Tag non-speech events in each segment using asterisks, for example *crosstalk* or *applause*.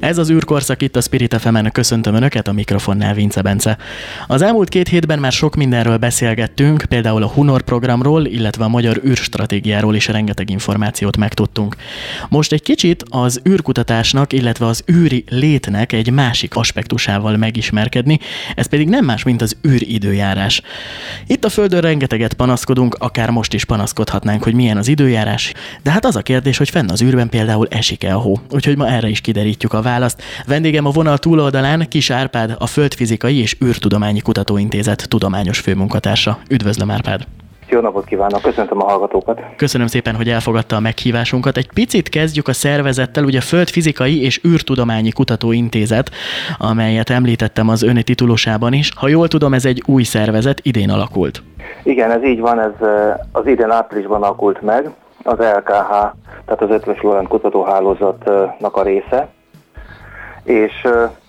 Ez az űrkorszak itt a Spirit fm köszöntöm Önöket, a mikrofonnál Vince Bence. Az elmúlt két hétben már sok mindenről beszélgettünk, például a Hunor programról, illetve a magyar űrstratégiáról is rengeteg információt megtudtunk. Most egy kicsit az űrkutatásnak, illetve az űri létnek egy másik aspektusával megismerkedni, ez pedig nem más, mint az űridőjárás. Itt a Földön rengeteget panaszkodunk, akár most is panaszkodhatnánk, hogy milyen az időjárás, de hát az a kérdés, hogy fenn az űrben például esik-e a hó. Úgyhogy ma erre is kiderítjük a választ. Vendégem a vonal túloldalán Kis Árpád, a Földfizikai és űrtudományi Kutatóintézet tudományos főmunkatársa. Üdvözlöm Árpád! Jó napot kívánok, köszöntöm a hallgatókat. Köszönöm szépen, hogy elfogadta a meghívásunkat. Egy picit kezdjük a szervezettel, ugye a Földfizikai és űrtudományi kutatóintézet, amelyet említettem az ön titulusában is. Ha jól tudom, ez egy új szervezet, idén alakult. Igen, ez így van, ez az idén áprilisban alakult meg, az LKH, tehát az Ötvös Lorent kutatóhálózatnak a része és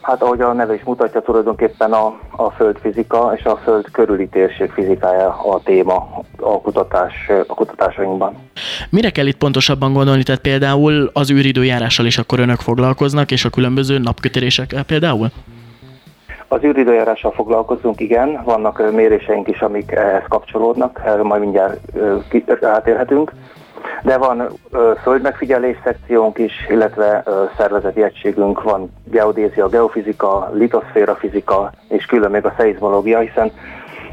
hát ahogy a neve is mutatja, tulajdonképpen a, a földfizika és a föld körüli térség fizikája a téma a, kutatás, a kutatásainkban. Mire kell itt pontosabban gondolni? Tehát például az űridőjárással is akkor önök foglalkoznak, és a különböző napkötérésekkel például? Az űridőjárással foglalkozunk, igen, vannak méréseink is, amik ehhez kapcsolódnak, erről majd mindjárt átérhetünk de van ö, földmegfigyelés szekciónk is, illetve ö, szervezeti egységünk, van geodézia, geofizika, litoszféra fizika, és külön még a szeizmológia, hiszen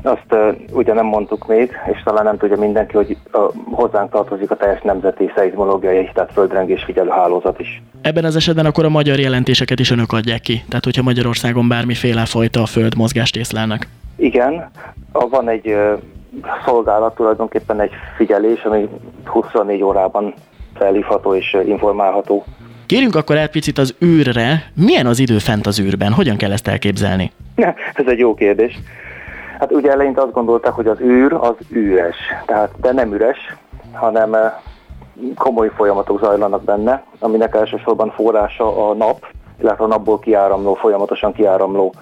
azt uh, ugye nem mondtuk még, és talán nem tudja mindenki, hogy uh, hozzánk tartozik a teljes nemzeti szeizmológiai, tehát földrengés figyelő hálózat is. Ebben az esetben akkor a magyar jelentéseket is önök adják ki, tehát hogyha Magyarországon bármiféle fajta földmozgást észlelnek. Igen, van egy szolgálat tulajdonképpen egy figyelés, ami 24 órában felhívható és informálható. Kérjünk akkor egy picit az űrre. Milyen az idő fent az űrben? Hogyan kell ezt elképzelni? *laughs* Ez egy jó kérdés. Hát ugye eleinte azt gondolták, hogy az űr az üres, tehát de nem üres, hanem eh, komoly folyamatok zajlanak benne, aminek elsősorban forrása a nap, illetve a napból kiáramló, folyamatosan kiáramló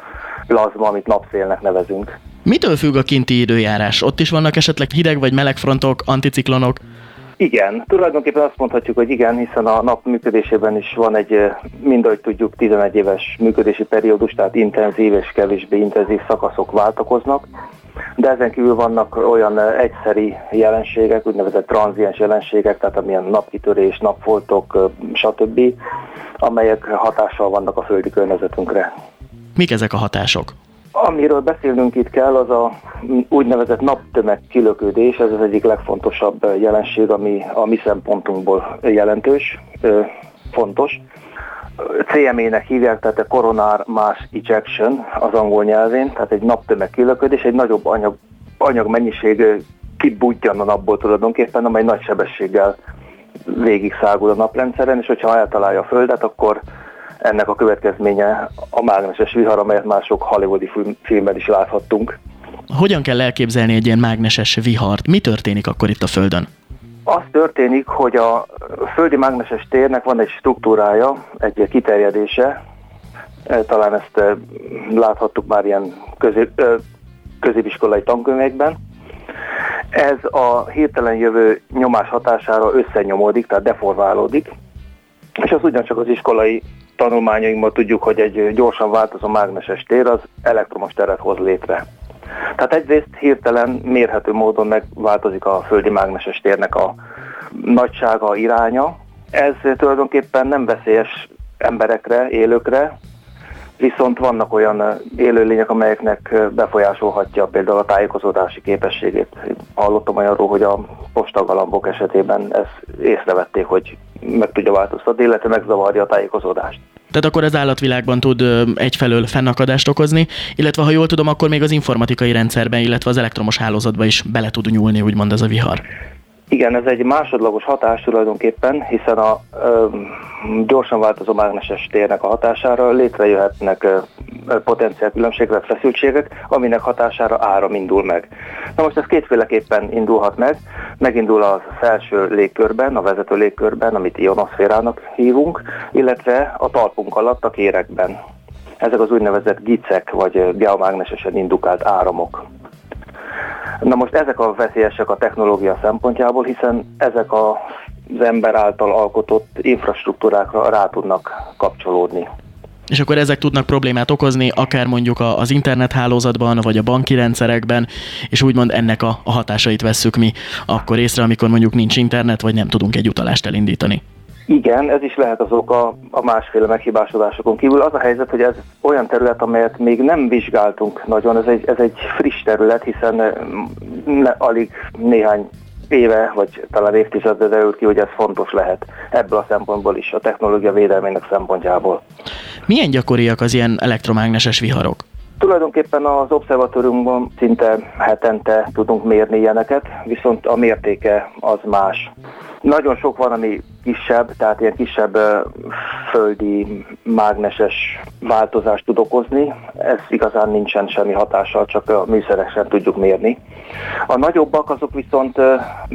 plazma, amit napszélnek nevezünk. Mitől függ a kinti időjárás? Ott is vannak esetleg hideg vagy meleg frontok, anticiklonok? Igen, tulajdonképpen azt mondhatjuk, hogy igen, hiszen a nap működésében is van egy, mind ahogy tudjuk, 11 éves működési periódus, tehát intenzív és kevésbé intenzív szakaszok váltakoznak, de ezen kívül vannak olyan egyszeri jelenségek, úgynevezett tranziens jelenségek, tehát amilyen napkitörés, napfoltok, stb., amelyek hatással vannak a földi környezetünkre. Mik ezek a hatások? Amiről beszélnünk itt kell, az a úgynevezett naptömeg kilöködés, ez az egyik legfontosabb jelenség, ami a mi szempontunkból jelentős, fontos. CME-nek hívják, tehát a Coronár Mass Ejection az angol nyelvén, tehát egy naptömeg kilöködés, egy nagyobb anyag, anyagmennyiség kibudjan a napból tulajdonképpen, amely nagy sebességgel végig szágul a naprendszeren, és hogyha eltalálja a Földet, akkor ennek a következménye a mágneses vihar, amelyet már sok hollywoodi filmben is láthattunk. Hogyan kell elképzelni egy ilyen mágneses vihart? Mi történik akkor itt a Földön? Az történik, hogy a földi mágneses térnek van egy struktúrája, egy kiterjedése, e, talán ezt e, láthattuk már ilyen közép, e, középiskolai tankönyvekben. Ez a hirtelen jövő nyomás hatására összenyomódik, tehát deformálódik, és az ugyancsak az iskolai tanulmányainkban tudjuk, hogy egy gyorsan változó mágneses tér az elektromos teret hoz létre. Tehát egyrészt hirtelen mérhető módon megváltozik a földi mágneses térnek a nagysága, iránya. Ez tulajdonképpen nem veszélyes emberekre, élőkre, viszont vannak olyan élőlények, amelyeknek befolyásolhatja például a tájékozódási képességét. Hallottam olyanról, hogy a postagalambok esetében ezt észrevették, hogy meg tudja változtatni, illetve megzavarja a tájékozódást. Tehát akkor az állatvilágban tud egyfelől fennakadást okozni, illetve ha jól tudom, akkor még az informatikai rendszerben, illetve az elektromos hálózatba is bele tud nyúlni, úgymond ez a vihar. Igen, ez egy másodlagos hatás tulajdonképpen, hiszen a ö, gyorsan változó mágneses térnek a hatására létrejöhetnek ö, potenciál különbségek, feszültségek, aminek hatására áram indul meg. Na most ez kétféleképpen indulhat meg. Megindul a felső légkörben, a vezető légkörben, amit ionoszférának hívunk, illetve a talpunk alatt a kérekben. ezek az úgynevezett gicek, vagy geomágnesesen indukált áramok. Na most ezek a veszélyesek a technológia szempontjából, hiszen ezek az ember által alkotott infrastruktúrákra rá tudnak kapcsolódni. És akkor ezek tudnak problémát okozni, akár mondjuk az internethálózatban, vagy a banki rendszerekben, és úgymond ennek a hatásait vesszük mi akkor észre, amikor mondjuk nincs internet, vagy nem tudunk egy utalást elindítani. Igen, ez is lehet az oka a másféle meghibásodásokon kívül. Az a helyzet, hogy ez olyan terület, amelyet még nem vizsgáltunk nagyon, ez egy, ez egy friss terület, hiszen ne, alig néhány éve, vagy talán évtizedre derült ki, hogy ez fontos lehet ebből a szempontból is, a technológia védelmének szempontjából. Milyen gyakoriak az ilyen elektromágneses viharok? Tulajdonképpen az obszervatóriumban szinte hetente tudunk mérni ilyeneket, viszont a mértéke az más. Nagyon sok van, ami kisebb, tehát ilyen kisebb földi mágneses változást tud okozni. Ez igazán nincsen semmi hatással, csak a műszeresen tudjuk mérni. A nagyobbak azok viszont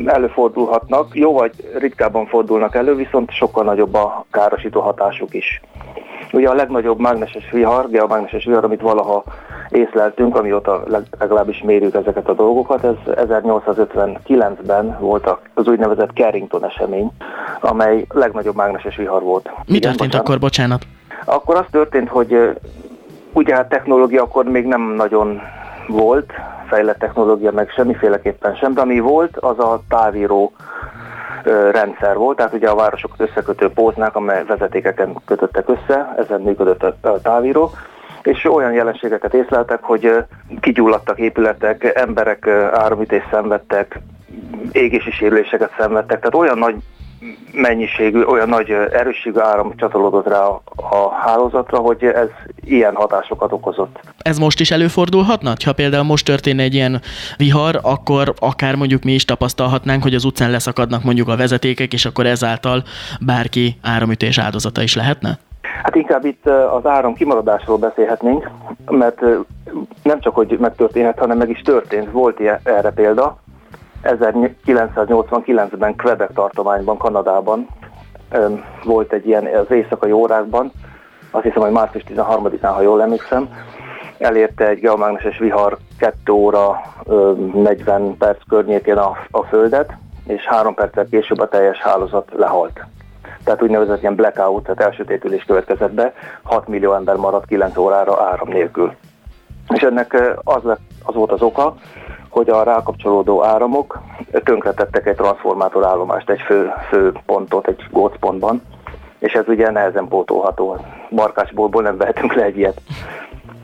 előfordulhatnak, jó vagy ritkábban fordulnak elő, viszont sokkal nagyobb a károsító hatásuk is. Ugye a legnagyobb mágneses vihar, geomágneses vihar, amit valaha észleltünk, amióta legalábbis mérjük ezeket a dolgokat, ez 1859-ben volt az úgynevezett Carrington esemény, amely legnagyobb mágneses vihar volt. Mi Igen, történt bocsánat? akkor, bocsánat? Akkor az történt, hogy ugye a technológia akkor még nem nagyon volt, fejlett technológia meg semmiféleképpen sem, de ami volt, az a távíró rendszer volt, tehát ugye a városokat összekötő póznák, amely vezetékeken kötöttek össze, ezen működött a távíró, és olyan jelenségeket észleltek, hogy kigyulladtak épületek, emberek áramütést szenvedtek, égési sérüléseket szenvedtek, tehát olyan nagy mennyiségű, olyan nagy erősségű áram csatolódott rá a, hálózatra, hogy ez ilyen hatásokat okozott. Ez most is előfordulhatna? Ha például most történne egy ilyen vihar, akkor akár mondjuk mi is tapasztalhatnánk, hogy az utcán leszakadnak mondjuk a vezetékek, és akkor ezáltal bárki áramütés áldozata is lehetne? Hát inkább itt az áram kimaradásról beszélhetnénk, mert nem csak, hogy megtörténhet, hanem meg is történt. Volt ilyen, erre példa. 1989-ben Quebec tartományban, Kanadában volt egy ilyen az éjszakai órákban, azt hiszem, hogy március 13-án, ha jól emlékszem, elérte egy geomágneses vihar 2 óra 40 perc környékén a, a Földet, és három perccel később a teljes hálózat lehalt. Tehát úgynevezett ilyen blackout, tehát elsötétülés következett be, 6 millió ember maradt 9 órára áram nélkül. És ennek az, az volt az oka, hogy a rákapcsolódó áramok tönkretettek egy transformátorállomást, egy fő, fő pontot, egy gócpontban, és ez ugye nehezen pótolható. Markásból nem vehetünk le egy ilyet.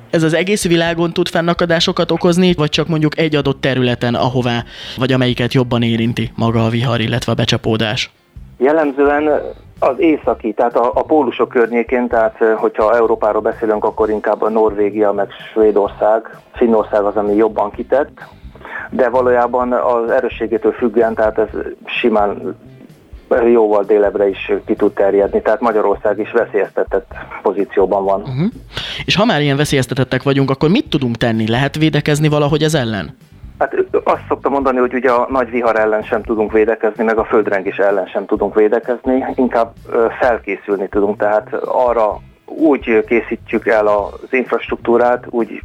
Ez az egész világon tud fennakadásokat okozni, vagy csak mondjuk egy adott területen, ahová, vagy amelyiket jobban érinti maga a vihar, illetve a becsapódás? Jellemzően az északi, tehát a, a pólusok környékén, tehát hogyha Európáról beszélünk, akkor inkább a Norvégia, meg Svédország, Finnország az, ami jobban kitett, de valójában az erősségétől függően, tehát ez simán jóval délebre is ki tud terjedni, tehát Magyarország is veszélyeztetett pozícióban van. Uh-huh. És ha már ilyen veszélyeztetettek vagyunk, akkor mit tudunk tenni? Lehet védekezni valahogy ez ellen? Hát azt szoktam mondani, hogy ugye a nagy vihar ellen sem tudunk védekezni, meg a földrengés ellen sem tudunk védekezni, inkább felkészülni tudunk, tehát arra úgy készítjük el az infrastruktúrát, úgy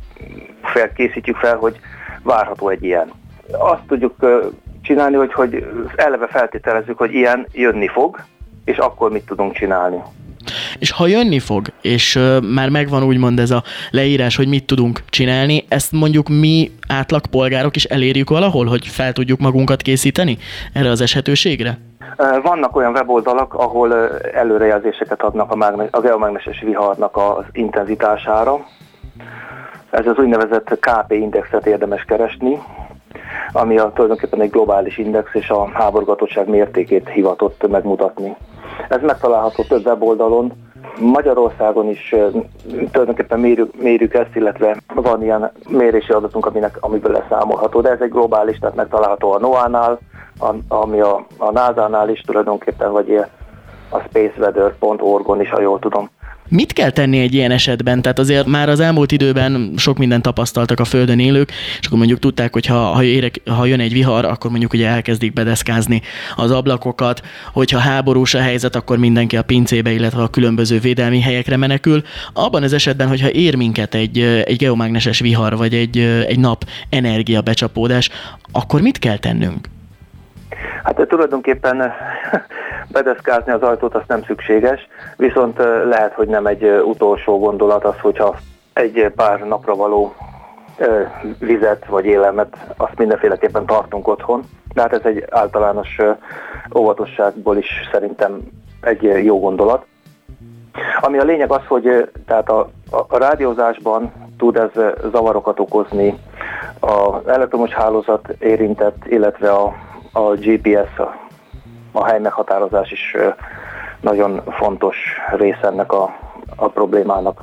felkészítjük fel, hogy várható egy ilyen. Azt tudjuk csinálni, hogy, hogy eleve feltételezzük, hogy ilyen jönni fog, és akkor mit tudunk csinálni. És ha jönni fog, és uh, már megvan úgymond ez a leírás, hogy mit tudunk csinálni, ezt mondjuk mi átlagpolgárok is elérjük valahol, hogy fel tudjuk magunkat készíteni erre az eshetőségre? Vannak olyan weboldalak, ahol előrejelzéseket adnak a, mágnes, a geomágneses viharnak az intenzitására. Ez az úgynevezett KP indexet érdemes keresni, ami a, tulajdonképpen egy globális index és a háborgatottság mértékét hivatott megmutatni. Ez megtalálható több weboldalon, Magyarországon is tulajdonképpen mérjük, mérjük ezt, illetve van ilyen mérési adatunk, aminek, amiből leszámolható, de ez egy globális, tehát megtalálható a NOAA-nál, ami a, a NASA-nál is tulajdonképpen, vagy a spaceweather.org-on is, ha jól tudom. Mit kell tenni egy ilyen esetben? Tehát azért már az elmúlt időben sok mindent tapasztaltak a Földön élők, és akkor mondjuk tudták, hogy ha, ha, érek, ha jön egy vihar, akkor mondjuk ugye elkezdik bedeszkázni az ablakokat, hogyha háborús a helyzet, akkor mindenki a pincébe, illetve a különböző védelmi helyekre menekül. Abban az esetben, hogyha ér minket egy, egy geomágneses vihar, vagy egy, egy nap energia becsapódás, akkor mit kell tennünk? Hát tulajdonképpen *laughs* bedeszkázni az ajtót az nem szükséges, viszont lehet, hogy nem egy utolsó gondolat az, hogyha egy pár napra való vizet vagy élelmet, azt mindenféleképpen tartunk otthon. De hát ez egy általános óvatosságból is szerintem egy jó gondolat. Ami a lényeg az, hogy tehát a, a, a rádiózásban tud ez zavarokat okozni, az elektromos hálózat érintett, illetve a, a GPS, a, a hely meghatározás is nagyon fontos része ennek a, a problémának.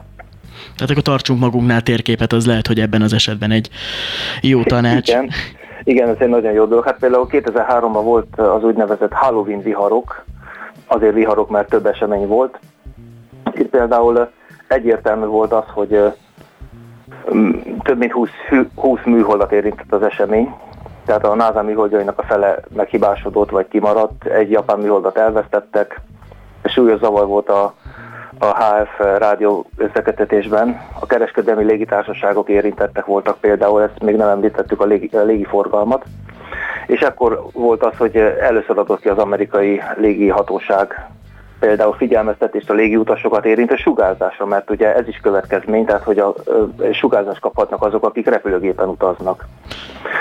Tehát akkor tartsunk magunknál térképet, az lehet, hogy ebben az esetben egy jó tanács. Igen, igen ez egy nagyon jó dolog. Hát például 2003-ban volt az úgynevezett Halloween viharok, azért viharok, mert több esemény volt. Itt például egyértelmű volt az, hogy több mint 20, 20 műholdat érintett az esemény, tehát a NASA műholdjainak a fele meghibásodott vagy kimaradt, egy japán műholdat elvesztettek, súlyos zavar volt a, a HF rádió összekötetésben. A kereskedelmi légitársaságok érintettek voltak például, ezt még nem említettük a, légi, a légiforgalmat. És akkor volt az, hogy először adott ki az amerikai légihatóság például figyelmeztetést a légiutasokat érint a sugárzásra, mert ugye ez is következmény, tehát hogy a sugárzást kaphatnak azok, akik repülőgépen utaznak.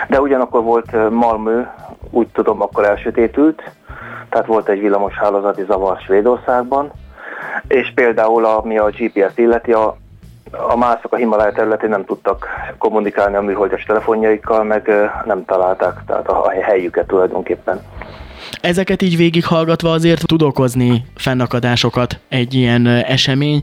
De ugyanakkor volt Malmö, úgy tudom, akkor elsötétült, tehát volt egy villamos hálózati zavar Svédországban, és például ami a GPS illeti, a, a mászok a Himalája területén nem tudtak kommunikálni a műholdas telefonjaikkal, meg nem találták tehát a helyüket tulajdonképpen. Ezeket így végighallgatva azért tud okozni fennakadásokat egy ilyen esemény.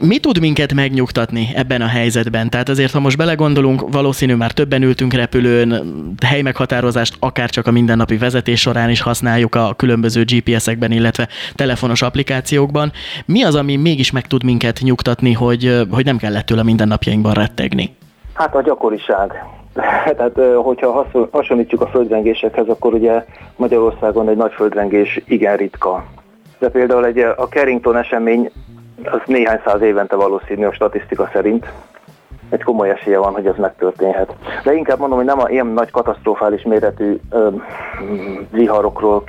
Mi tud minket megnyugtatni ebben a helyzetben? Tehát azért, ha most belegondolunk, valószínű már többen ültünk repülőn, helymeghatározást akár csak a mindennapi vezetés során is használjuk a különböző GPS-ekben, illetve telefonos applikációkban. Mi az, ami mégis meg tud minket nyugtatni, hogy, hogy nem kell ettől a mindennapjainkban rettegni? Hát a gyakoriság *laughs* Tehát, hogyha hasonlítjuk a földrengésekhez, akkor ugye Magyarországon egy nagy földrengés igen ritka. De például egy, a Carrington esemény az néhány száz évente valószínű a statisztika szerint. Egy komoly esélye van, hogy ez megtörténhet. De inkább mondom, hogy nem a ilyen nagy katasztrofális méretű ö, viharokról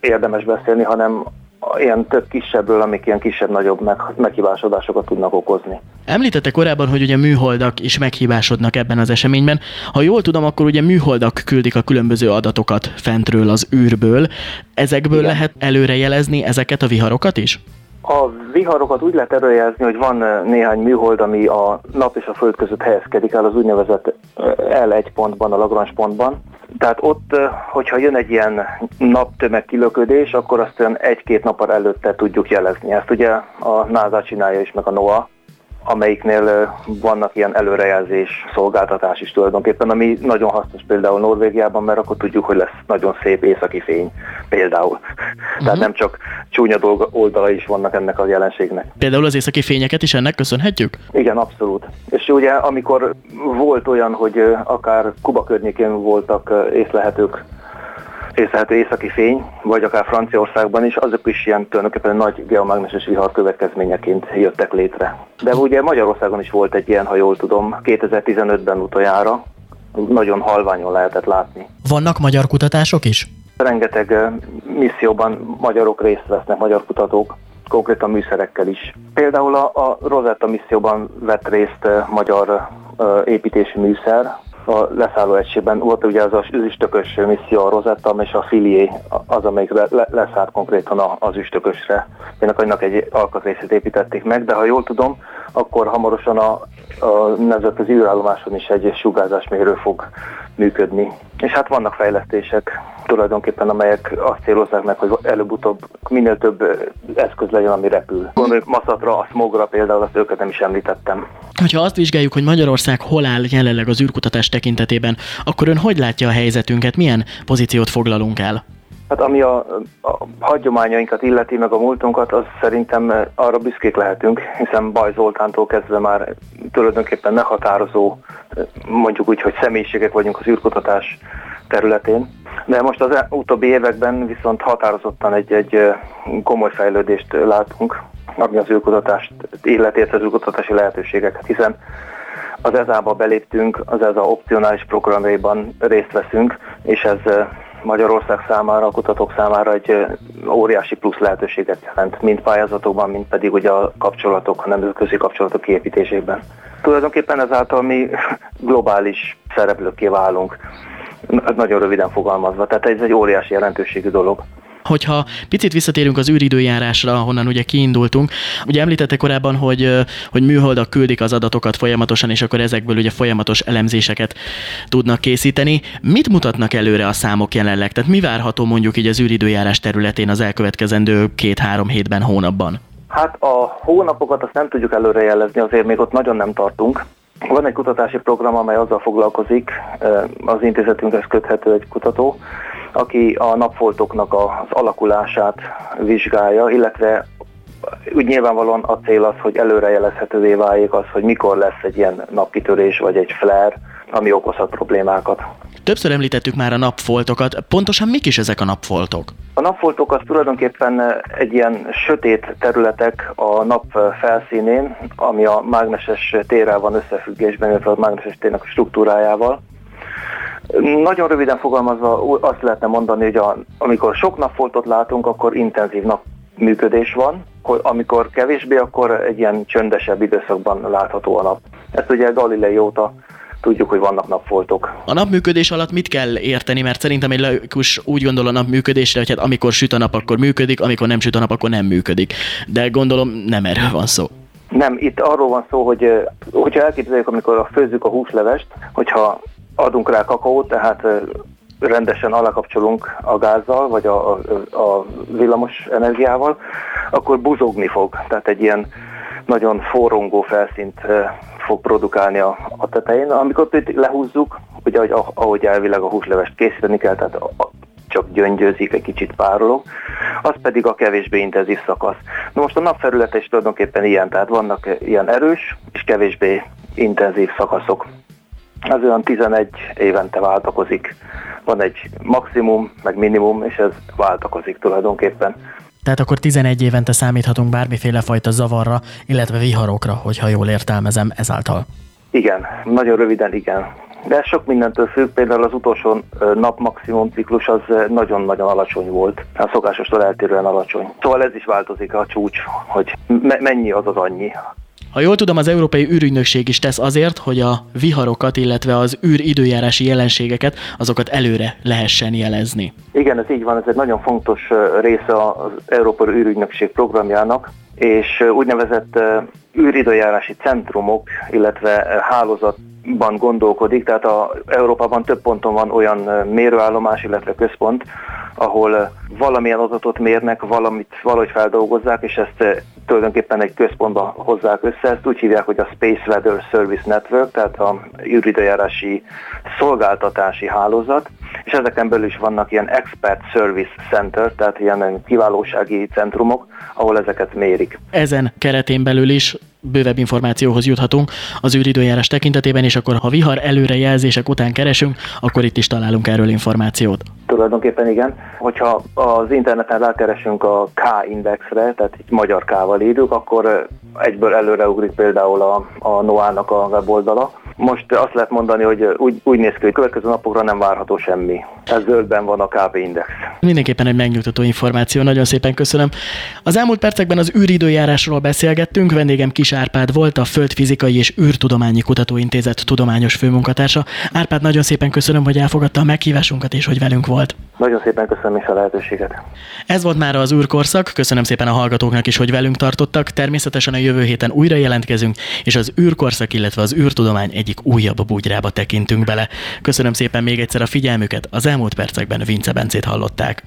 érdemes beszélni, hanem ilyen több kisebbről, amik ilyen kisebb-nagyobb meg, meghibásodásokat tudnak okozni. Említette korábban, hogy ugye műholdak is meghibásodnak ebben az eseményben. Ha jól tudom, akkor ugye műholdak küldik a különböző adatokat fentről az űrből. Ezekből Igen. lehet előrejelezni ezeket a viharokat is? A viharokat úgy lehet előjelzni, hogy van néhány műhold, ami a nap és a föld között helyezkedik el az úgynevezett L1 pontban, a Lagrange pontban. Tehát ott, hogyha jön egy ilyen naptömeg kilöködés, akkor azt olyan egy-két napar előtte tudjuk jelezni. Ezt ugye a NASA csinálja is, meg a NOAA amelyiknél vannak ilyen előrejelzés szolgáltatás is tulajdonképpen, ami nagyon hasznos például Norvégiában, mert akkor tudjuk, hogy lesz nagyon szép északi fény például. Uh-huh. *laughs* Tehát nem csak csúnya dolga, oldala is vannak ennek a jelenségnek. Például az északi fényeket is ennek köszönhetjük? Igen, abszolút. És ugye amikor volt olyan, hogy akár Kuba környékén voltak észlehetők észlelhető északi fény, vagy akár Franciaországban is, azok is ilyen tulajdonképpen nagy geomágneses vihar következményeként jöttek létre. De ugye Magyarországon is volt egy ilyen, ha jól tudom, 2015-ben utoljára, nagyon halványon lehetett látni. Vannak magyar kutatások is? Rengeteg misszióban magyarok részt vesznek, magyar kutatók, konkrétan műszerekkel is. Például a, a Rosetta misszióban vett részt magyar építési műszer, a leszálló egységben volt ugye az az üstökös misszió a Rosetta, és a Filié az, amelyik le, leszállt konkrétan az üstökösre. Ennek annak egy alkatrészét építették meg, de ha jól tudom, akkor hamarosan a, a nemzetközi űrállomáson is egy sugárzásmérő fog működni. És hát vannak fejlesztések tulajdonképpen, amelyek azt célozzák meg, hogy előbb-utóbb minél több eszköz legyen, ami repül. Gondoljuk Maszatra, a Smogra például, azt őket nem is említettem. Ha azt vizsgáljuk, hogy Magyarország hol áll jelenleg az űrkutatás tekintetében, akkor ön hogy látja a helyzetünket, milyen pozíciót foglalunk el? Hát ami a, a hagyományainkat illeti, meg a múltunkat, az szerintem arra büszkék lehetünk, hiszen Baj Zoltántól kezdve már tulajdonképpen meghatározó, mondjuk úgy, hogy személyiségek vagyunk az űrkutatás területén. De most az utóbbi években viszont határozottan egy, egy komoly fejlődést látunk, ami az űrkutatást illeti, az űrkutatási lehetőségeket, hiszen az ESA-ba beléptünk, az ESA opcionális programjaiban részt veszünk, és ez Magyarország számára, a kutatók számára egy óriási plusz lehetőséget jelent, mind pályázatokban, mind pedig ugye a kapcsolatok, a nemzetközi kapcsolatok kiépítésében. Tulajdonképpen ezáltal mi *laughs* globális szereplőkké válunk, nagyon röviden fogalmazva, tehát ez egy óriási jelentőségű dolog. Hogyha picit visszatérünk az űridőjárásra, ahonnan ugye kiindultunk, ugye említette korábban, hogy, hogy műholdak küldik az adatokat folyamatosan, és akkor ezekből ugye folyamatos elemzéseket tudnak készíteni. Mit mutatnak előre a számok jelenleg? Tehát mi várható mondjuk így az űridőjárás területén az elkövetkezendő két-három hétben, hónapban? Hát a hónapokat azt nem tudjuk előrejelezni, azért még ott nagyon nem tartunk. Van egy kutatási program, amely azzal foglalkozik, az intézetünkhez köthető egy kutató, aki a napfoltoknak az alakulását vizsgálja, illetve úgy nyilvánvalóan a cél az, hogy előrejelezhetővé váljék az, hogy mikor lesz egy ilyen napkitörés vagy egy flare, ami okozhat problémákat. Többször említettük már a napfoltokat. Pontosan mik is ezek a napfoltok? A napfoltok az tulajdonképpen egy ilyen sötét területek a nap felszínén, ami a mágneses térrel van összefüggésben, illetve a mágneses térnek struktúrájával. Nagyon röviden fogalmazva azt lehetne mondani, hogy a, amikor sok napfoltot látunk, akkor intenzív nap működés van, amikor kevésbé, akkor egy ilyen csöndesebb időszakban látható a nap. Ezt ugye Galilei óta tudjuk, hogy vannak napfoltok. A napműködés alatt mit kell érteni? Mert szerintem egy laikus úgy gondol a napműködésre, hogy hát amikor süt a nap, akkor működik, amikor nem süt a nap, akkor nem működik. De gondolom nem erről van szó. Nem, itt arról van szó, hogy hogyha elképzeljük, amikor főzzük a húslevest, hogyha adunk rá kakaót, tehát rendesen alakapcsolunk a gázzal, vagy a, a, a villamos energiával, akkor buzogni fog. Tehát egy ilyen nagyon forrongó felszínt fog produkálni a, a tetején. Amikor pedig lehúzzuk, ugye ahogy, ahogy elvileg a húslevest készíteni kell, tehát a, csak gyöngyözik, egy kicsit párolog, az pedig a kevésbé intenzív szakasz. Na most a napfelülete is tulajdonképpen ilyen, tehát vannak ilyen erős és kevésbé intenzív szakaszok. Az olyan 11 évente váltakozik. Van egy maximum, meg minimum, és ez váltakozik tulajdonképpen. Tehát akkor 11 évente számíthatunk bármiféle fajta zavarra, illetve viharokra, hogyha jól értelmezem ezáltal. Igen, nagyon röviden igen. De sok mindentől függ, például az utolsó nap maximum ciklus az nagyon-nagyon alacsony volt, a szokásostól eltérően alacsony. Szóval ez is változik a csúcs, hogy me- mennyi az az annyi. Ha jól tudom, az Európai űrügynökség is tesz azért, hogy a viharokat, illetve az űridőjárási jelenségeket, azokat előre lehessen jelezni. Igen, ez így van, ez egy nagyon fontos része az Európai űrügynökség programjának, és úgynevezett űridőjárási centrumok, illetve hálózatban gondolkodik, tehát a Európában több ponton van olyan mérőállomás, illetve központ, ahol valamilyen adatot mérnek, valamit valahogy feldolgozzák, és ezt tulajdonképpen egy központba hozzák össze. Ezt úgy hívják, hogy a Space Weather Service Network, tehát a űridőjárási szolgáltatási hálózat, és ezeken belül is vannak ilyen Expert Service Center, tehát ilyen kiválósági centrumok, ahol ezeket mérik. Ezen keretén belül is bővebb információhoz juthatunk az űridőjárás tekintetében, és akkor ha vihar előrejelzések után keresünk, akkor itt is találunk erről információt. Tulajdonképpen igen. Hogyha az interneten rákeresünk a K-indexre, tehát egy magyar K-val írjuk, akkor egyből előreugrik például a, a NOAA-nak a weboldala, most azt lehet mondani, hogy úgy, úgy néz ki, hogy következő napokra nem várható semmi. Ez zöldben van a KP index. Mindenképpen egy megnyugtató információ, nagyon szépen köszönöm. Az elmúlt percekben az űridőjárásról beszélgettünk, vendégem Kis Árpád volt, a Földfizikai és űrtudományi kutatóintézet tudományos főmunkatársa. Árpád, nagyon szépen köszönöm, hogy elfogadta a meghívásunkat és hogy velünk volt. Nagyon szépen köszönöm is a lehetőséget. Ez volt már az űrkorszak, köszönöm szépen a hallgatóknak is, hogy velünk tartottak. Természetesen a jövő héten újra jelentkezünk, és az űrkorszak, illetve az űrtudomány egyik újabb bugyrába tekintünk bele. Köszönöm szépen még egyszer a figyelmüket, az elmúlt percekben Vince Bencét hallották.